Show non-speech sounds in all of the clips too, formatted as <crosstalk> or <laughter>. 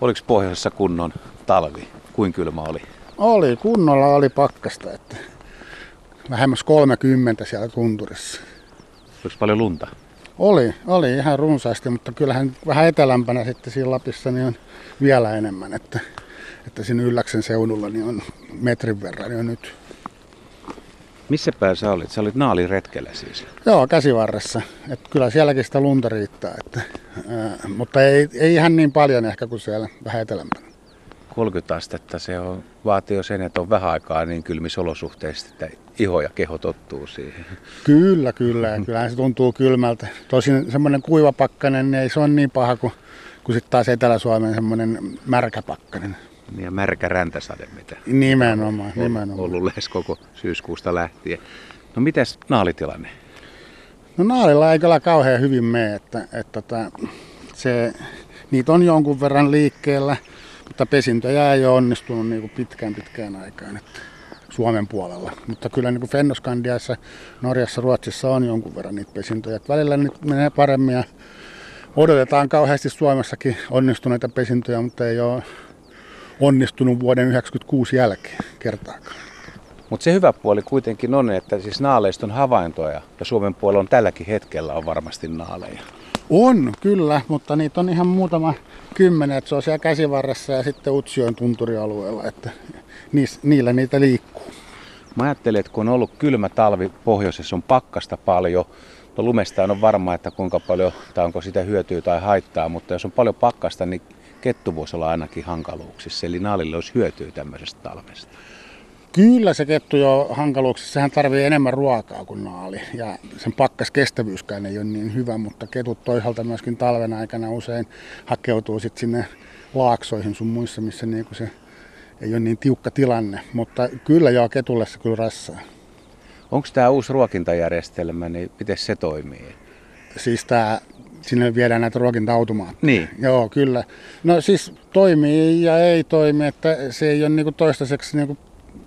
Oliko pohjoisessa kunnon talvi? Kuin kylmä oli? Oli, kunnolla oli pakkasta, että lähemmäs 30 siellä tunturissa. Oliko paljon lunta? Oli, oli ihan runsaasti, mutta kyllähän vähän etelämpänä sitten siinä Lapissa niin on vielä enemmän, että, että siinä Ylläksen seudulla niin on metrin verran jo nyt. Missä päin sä olit? Sä olit naaliretkellä siis. Joo, käsivarressa. Että kyllä sielläkin sitä lunta riittää, että, mutta ei, ei ihan niin paljon ehkä kuin siellä vähän etelämpänä. 30 astetta se on, vaatii jo sen, että on vähän aikaa niin kylmissä olosuhteissa, että iho ja keho tottuu siihen. Kyllä, kyllä. Ja kyllähän se tuntuu kylmältä. Tosin semmoinen kuivapakkanen, niin ei se ole niin paha kuin, kuin sitten taas Etelä-Suomen semmoinen märkäpakkanen. Niin ja märkä räntäsade, mitä Nimenomaan, on nimenomaan. ollut lähes koko syyskuusta lähtien. No mitäs naalitilanne? No naalilla ei kyllä kauhean hyvin mene, että, että, että se, niitä on jonkun verran liikkeellä, mutta pesintöjä ei ole onnistunut niin kuin pitkään pitkään aikaan että Suomen puolella. Mutta kyllä niin kuin Fennoskandiassa, Norjassa, Ruotsissa on jonkun verran niitä pesintöjä. Että välillä nyt menee paremmin ja odotetaan kauheasti Suomessakin onnistuneita pesintöjä, mutta ei ole onnistunut vuoden 1996 jälkeen kertaakaan. Mutta se hyvä puoli kuitenkin on, että siis naaleista on havaintoja ja Suomen puolella on tälläkin hetkellä on varmasti naaleja. On, kyllä, mutta niitä on ihan muutama kymmenen, että se on siellä käsivarressa ja sitten Utsioin tunturialueella, että niis, niillä niitä liikkuu. Mä ajattelen, että kun on ollut kylmä talvi pohjoisessa, on pakkasta paljon. No lumesta on varma, että kuinka paljon, tai onko sitä hyötyä tai haittaa, mutta jos on paljon pakkasta, niin kettu voisi olla ainakin hankaluuksissa. Eli naalille olisi hyötyä tämmöisestä talvesta. Kyllä se kettu jo hankaluuksissa, sehän tarvii enemmän ruokaa kuin naali ja sen pakkas kestävyyskään ei ole niin hyvä, mutta ketut toisaalta myöskin talven aikana usein hakeutuu sitten sinne laaksoihin sun muissa, missä niinku se ei ole niin tiukka tilanne, mutta kyllä joo ketulle se kyllä rassaa. Onko tämä uusi ruokintajärjestelmä, niin miten se toimii? Siis tää, sinne viedään näitä ruokinta-automaatteja. Niin. Joo, kyllä. No siis toimii ja ei toimi, että se ei ole niinku toistaiseksi niinku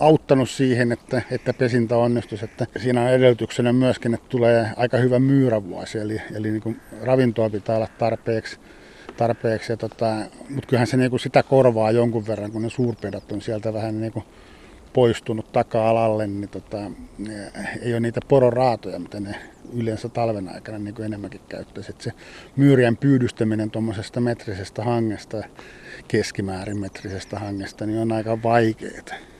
auttanut siihen, että, että pesintä onnistuisi. Että siinä on edellytyksenä myöskin, että tulee aika hyvä myyrävuosi, eli, eli niin kuin ravintoa pitää olla tarpeeksi. tarpeeksi ja tota, mutta kyllähän se niin kuin sitä korvaa jonkun verran, kun ne suurpedot on sieltä vähän niin kuin poistunut taka-alalle, niin tota, ei ole niitä pororaatoja, mitä ne yleensä talven aikana niin kuin enemmänkin käyttäisi. Et se myyrien pyydystäminen tuommoisesta metrisestä hangesta, keskimäärin metrisestä hangesta, niin on aika vaikeaa.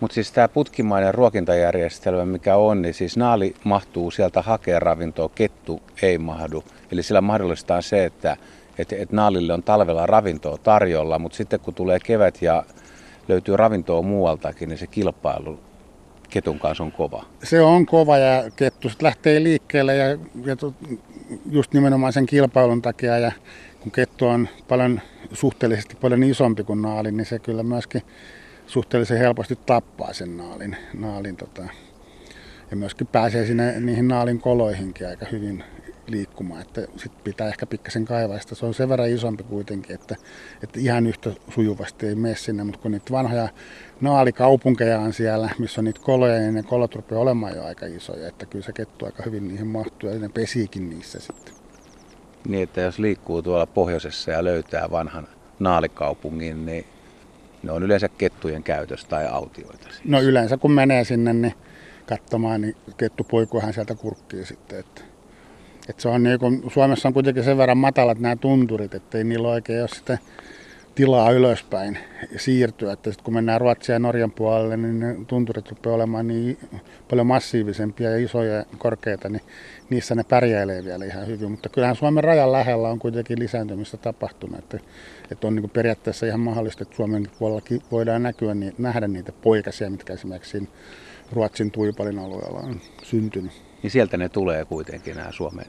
Mutta siis tämä putkimainen ruokintajärjestelmä, mikä on, niin siis naali mahtuu sieltä hakea ravintoa, kettu ei mahdu. Eli sillä mahdollistaa se, että et, et naalille on talvella ravintoa tarjolla, mutta sitten kun tulee kevät ja löytyy ravintoa muualtakin, niin se kilpailu ketun kanssa on kova. Se on kova ja kettu sit lähtee liikkeelle ja, ja just nimenomaan sen kilpailun takia ja kun kettu on paljon suhteellisesti paljon isompi kuin naali, niin se kyllä myöskin suhteellisen helposti tappaa sen naalin. naalin tota, ja myöskin pääsee sinne niihin naalin koloihinkin aika hyvin liikkumaan, että sit pitää ehkä pikkasen kaivaa sitä. Se on sen verran isompi kuitenkin, että, että ihan yhtä sujuvasti ei mene sinne, mutta kun niitä vanhoja naalikaupunkeja on siellä, missä on niitä koloja, niin ne kolot rupeaa olemaan jo aika isoja, että kyllä se kettu aika hyvin niihin mahtuu ja ne pesiikin niissä sitten. Niin, että jos liikkuu tuolla pohjoisessa ja löytää vanhan naalikaupungin, niin ne on yleensä kettujen käytössä tai autioita. Siis. No yleensä kun menee sinne niin katsomaan, niin kettupoikuhan sieltä kurkkii sitten. Että, että se on niin kuin, Suomessa on kuitenkin sen verran matalat nämä tunturit, että ei niillä oikein ole sitä tilaa ylöspäin ja siirtyä. Että sit kun mennään Ruotsin ja Norjan puolelle, niin ne tunturit rupeaa olemaan niin paljon massiivisempia ja isoja ja korkeita, niin niissä ne pärjäilee vielä ihan hyvin. Mutta kyllähän Suomen rajan lähellä on kuitenkin lisääntymistä tapahtunut. Että, että on niin periaatteessa ihan mahdollista, että Suomen puolellakin voidaan näkyä, niin, nähdä niitä poikasia, mitkä esimerkiksi Ruotsin Tuipalin alueella on syntynyt. Niin sieltä ne tulee kuitenkin nämä Suomen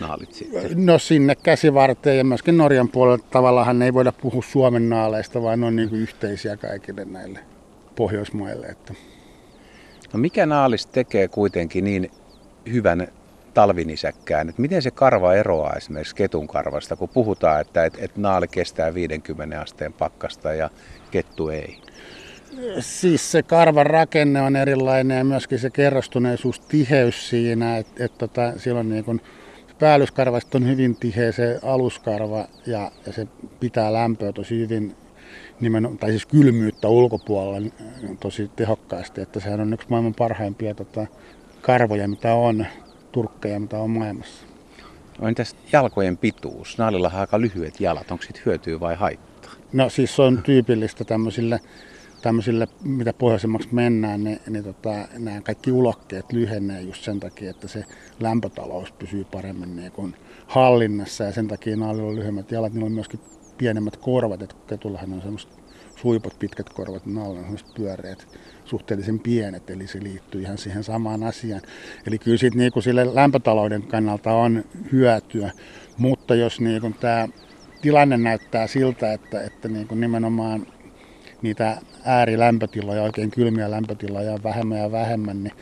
naalit sitten? No sinne käsivarteen ja myöskin Norjan puolella tavallaan ei voida puhua Suomen naaleista, vaan ne on niin yhteisiä kaikille näille Pohjoismaille. Että. No mikä naalis tekee kuitenkin niin hyvän talvinisäkkään, että miten se karva eroaa esimerkiksi ketun karvasta, kun puhutaan, että et, et naali kestää 50 asteen pakkasta ja kettu ei? Siis se karvan rakenne on erilainen ja myöskin se kerrostuneisuus, tiheys siinä, että et tota, silloin niin kun päällyskarvasta on hyvin tiheä se aluskarva ja, ja se pitää lämpöä tosi hyvin nimenomaan, tai siis kylmyyttä ulkopuolella tosi tehokkaasti, että sehän on yksi maailman parhaimpia tota, karvoja, mitä on, turkkeja, mitä on maailmassa. No entäs jalkojen pituus? Naalilla on aika lyhyet jalat. Onko siitä hyötyä vai haittaa? No siis se on tyypillistä tämmöisille, tämmöisille mitä pohjoisemmaksi mennään, niin, niin tota, nämä kaikki ulokkeet lyhenee just sen takia, että se lämpötalous pysyy paremmin niin kuin hallinnassa. Ja sen takia naalilla on lyhyemmät jalat, niillä on myöskin pienemmät korvat, että ketullahan on semmoiset suipot pitkät korvat, niin naalla on semmoiset pyöreät suhteellisen pienet, eli se liittyy ihan siihen samaan asiaan. Eli kyllä siitä niin kuin sille lämpötalouden kannalta on hyötyä, mutta jos niin kuin tämä tilanne näyttää siltä, että, että niin kuin nimenomaan niitä äärilämpötiloja, oikein kylmiä lämpötiloja on vähemmän ja vähemmän, niin,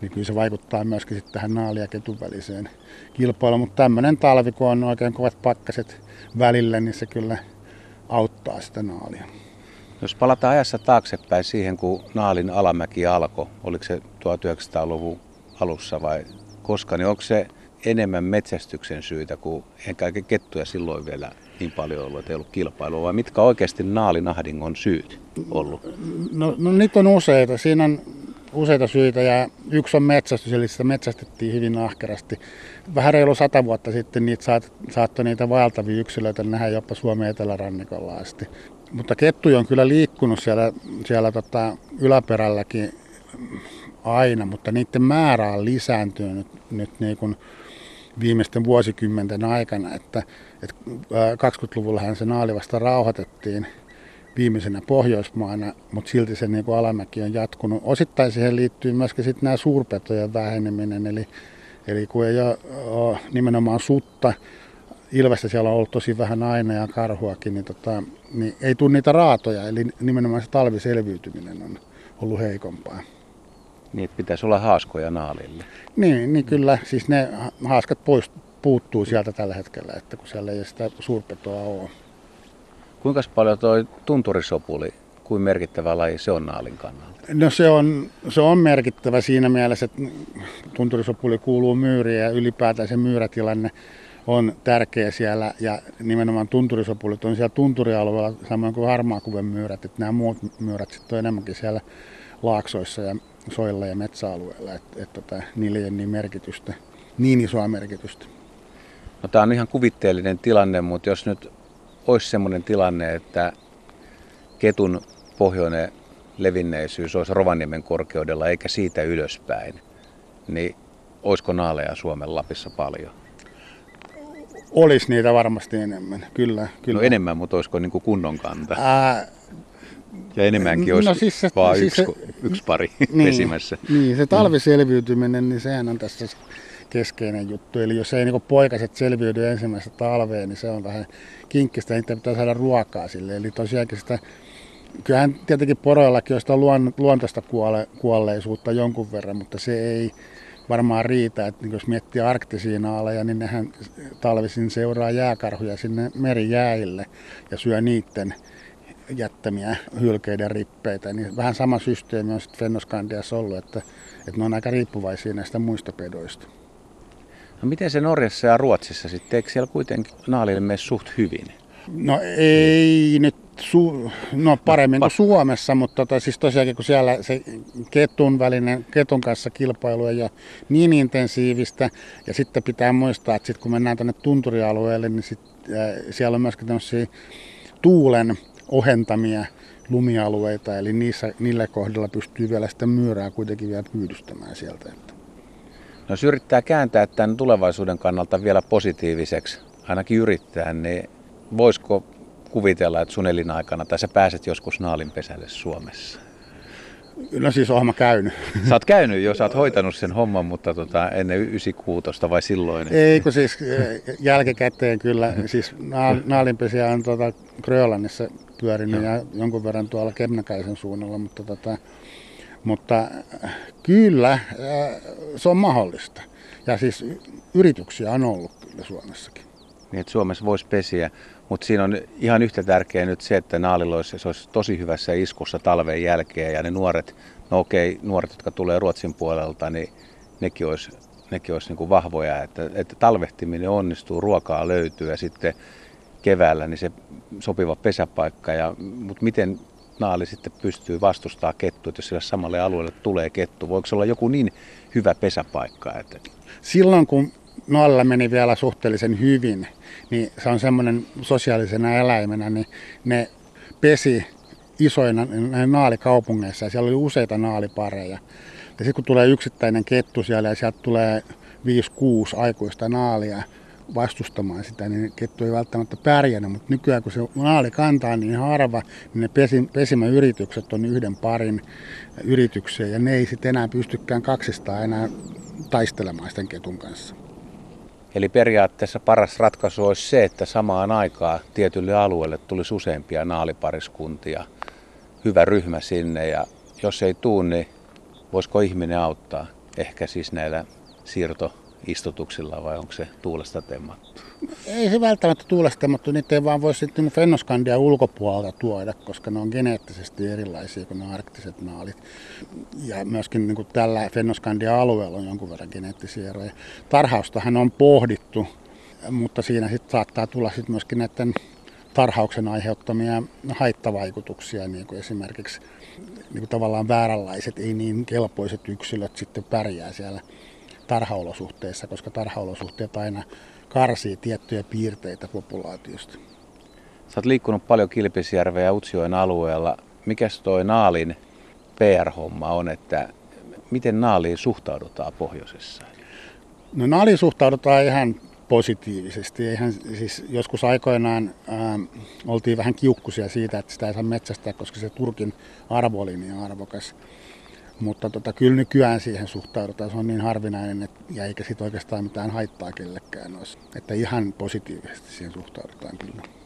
niin kyllä se vaikuttaa myöskin sitten tähän naali- ja ketun väliseen kilpailuun. Mutta tämmöinen talvi, kun on oikein kovat pakkaset välillä, niin se kyllä auttaa sitä naalia. Jos palataan ajassa taaksepäin siihen, kun Naalin alamäki alkoi, oliko se 1900-luvun alussa vai koska, niin onko se enemmän metsästyksen syytä, kun en kaiken kettuja silloin vielä niin paljon ollut, että ei ollut kilpailua, vai mitkä oikeasti Naalin ahdingon syyt ollut? No, no niitä on useita. Siinä on useita syitä ja yksi on metsästys, eli sitä metsästettiin hyvin ahkerasti. Vähän reilu sata vuotta sitten niitä saat, saattoi niitä vaeltavia yksilöitä nähdä jopa Suomen etelärannikolla asti. Mutta kettuja on kyllä liikkunut siellä, siellä tota yläperälläkin aina, mutta niiden määrä on lisääntynyt nyt, nyt niin kuin viimeisten vuosikymmenten aikana, että, että 20-luvullahan se naali vasta rauhoitettiin viimeisenä Pohjoismaana, mutta silti se niin kuin alamäki on jatkunut. Osittain siihen liittyy myöskin sitten nämä suurpetojen väheneminen, eli, eli kun ei ole, nimenomaan sutta, Ilvestä siellä on ollut tosi vähän aina ja karhuakin, niin, tota, niin ei tule niitä raatoja, eli nimenomaan se talviselviytyminen on ollut heikompaa. Niin, että pitäisi olla haaskoja naalille. Niin, niin kyllä. Siis ne haaskat pois, puuttuu sieltä tällä hetkellä, että kun siellä ei sitä suurpetoa ole. Kuinka paljon tuo tunturisopuli, kuin merkittävä laji se on naalin kannalta? No se on, se on merkittävä siinä mielessä, että tunturisopuli kuuluu myyriin ja ylipäätään se myyrätilanne on tärkeä siellä ja nimenomaan tunturisopulit on siellä tunturialueella samoin kuin harmaakuven myyrät, että nämä muut myyrät sitten on enemmänkin siellä laaksoissa ja soilla ja metsäalueilla, että, että, että niillä ei ole niin merkitystä, niin isoa merkitystä. No, tämä on ihan kuvitteellinen tilanne, mutta jos nyt olisi sellainen tilanne, että ketun pohjoinen levinneisyys olisi Rovaniemen korkeudella eikä siitä ylöspäin, niin olisiko naaleja Suomen Lapissa paljon? Olisi niitä varmasti enemmän, kyllä. kyllä. No enemmän, mutta olisiko niin kuin kunnon kanta? Ää, ja enemmänkin olisi no siis se, vaan siis yksi, se, yksi <laughs> pari niin, pesimässä. Niin, se talviselviytyminen, niin sehän on tässä keskeinen juttu. Eli jos ei niin poikaset selviydy ensimmäistä talveen, niin se on vähän kinkkistä, niitä pitää saada ruokaa sille. Eli tosiaankin sitä, kyllähän tietenkin poroillakin on sitä luon, luontaista kuole, kuolleisuutta jonkun verran, mutta se ei varmaan riitä. Että jos miettii arktisia naaleja, niin nehän talvisin seuraa jääkarhuja sinne merijäille ja syö niiden jättämiä hylkeiden rippeitä, niin vähän sama systeemi on sitten Fennoskandiassa ollut, että, että ne on aika riippuvaisia näistä muista pedoista. No miten se Norjassa ja Ruotsissa sitten, eikö siellä kuitenkin naalille mene suht hyvin? No ei nyt, su- no paremmin kuin Suomessa, mutta tota, siis tosiaankin kun siellä se ketun välinen, ketun kanssa kilpailu ei ole niin intensiivistä, ja sitten pitää muistaa, että sit kun mennään tuonne tunturialueelle, niin sit, äh, siellä on myöskin tämmöisiä tuulen ohentamia lumialueita, eli niissä, niillä kohdilla pystyy vielä sitä myyrää kuitenkin vielä pyydystämään sieltä. No jos yrittää kääntää tämän tulevaisuuden kannalta vielä positiiviseksi, ainakin yrittää, niin voisiko kuvitella, että sun elinaikana, tai sä pääset joskus naalinpesälle Suomessa? No siis oonhan käynyt. Sä oot käynyt jo, sä oot hoitanut sen homman, mutta tota, ennen 96 vai silloin? Ei, kun siis eh, jälkikäteen kyllä. Siis <laughs> naalinpesiä on tota Grönlannissa pyörinyt ja jonkun verran tuolla Kemnäkäisen suunnalla, mutta, tota, mutta kyllä se on mahdollista. Ja siis yrityksiä on ollut kyllä Suomessakin. Niin, että Suomessa voisi pesiä, mutta siinä on ihan yhtä tärkeää nyt se, että naalilla olisi, se olisi tosi hyvässä iskussa talven jälkeen ja ne nuoret, no okei, nuoret, jotka tulee Ruotsin puolelta, niin nekin olisi nekin olisi niin kuin vahvoja, että, että talvehtiminen onnistuu, ruokaa löytyy ja sitten keväällä niin se sopiva pesäpaikka. Ja, mutta miten naali sitten pystyy vastustamaan kettua, että jos sille samalle alueelle tulee kettu? Voiko se olla joku niin hyvä pesäpaikka? Että... Silloin kun naalla meni vielä suhteellisen hyvin, niin se on semmoinen sosiaalisena eläimenä, niin ne pesi isoina naalikaupungeissa ja siellä oli useita naalipareja. Ja sitten kun tulee yksittäinen kettu siellä ja sieltä tulee 5-6 aikuista naalia vastustamaan sitä, niin kettu ei välttämättä pärjännyt, mutta nykyään kun se naali kantaa niin harva, niin ne pesi, pesimäyritykset on yhden parin yrityksiä ja ne ei sitten enää pystykään kaksistaan enää taistelemaan sen ketun kanssa. Eli periaatteessa paras ratkaisu olisi se, että samaan aikaan tietylle alueelle tulisi useampia naalipariskuntia, hyvä ryhmä sinne ja jos ei tuu, niin voisiko ihminen auttaa? Ehkä siis näillä siirtoistutuksilla vai onko se tuulesta temmattu? Ei se välttämättä tuulesta temmattu, niitä ei vaan voi sitten Fennoskandia ulkopuolelta tuoda, koska ne on geneettisesti erilaisia kuin ne arktiset naalit. Ja myöskin niin kuin tällä Fennoskandia alueella on jonkun verran geneettisiä eroja. Tarhaustahan on pohdittu, mutta siinä sitten saattaa tulla sitten myöskin näiden tarhauksen aiheuttamia haittavaikutuksia, niin kuin esimerkiksi niin kuin tavallaan vääränlaiset, ei niin kelpoiset yksilöt sitten pärjää siellä tarhaolosuhteissa, koska tarhaolosuhteet aina karsii tiettyjä piirteitä populaatiosta. Sä oot liikkunut paljon Kilpisjärven ja Utsjoen alueella. Mikäs toi Naalin PR-homma on, että miten Naaliin suhtaudutaan pohjoisessa? No Naaliin suhtaudutaan ihan positiivisesti. Eihän, siis joskus aikoinaan ää, oltiin vähän kiukkusia siitä, että sitä ei saa metsästää, koska se Turkin arvo oli niin arvokas. Mutta tota, kyllä nykyään siihen suhtaudutaan, se on niin harvinainen, että, ja eikä siitä oikeastaan mitään haittaa kellekään olisi. Että ihan positiivisesti siihen suhtaudutaan kyllä.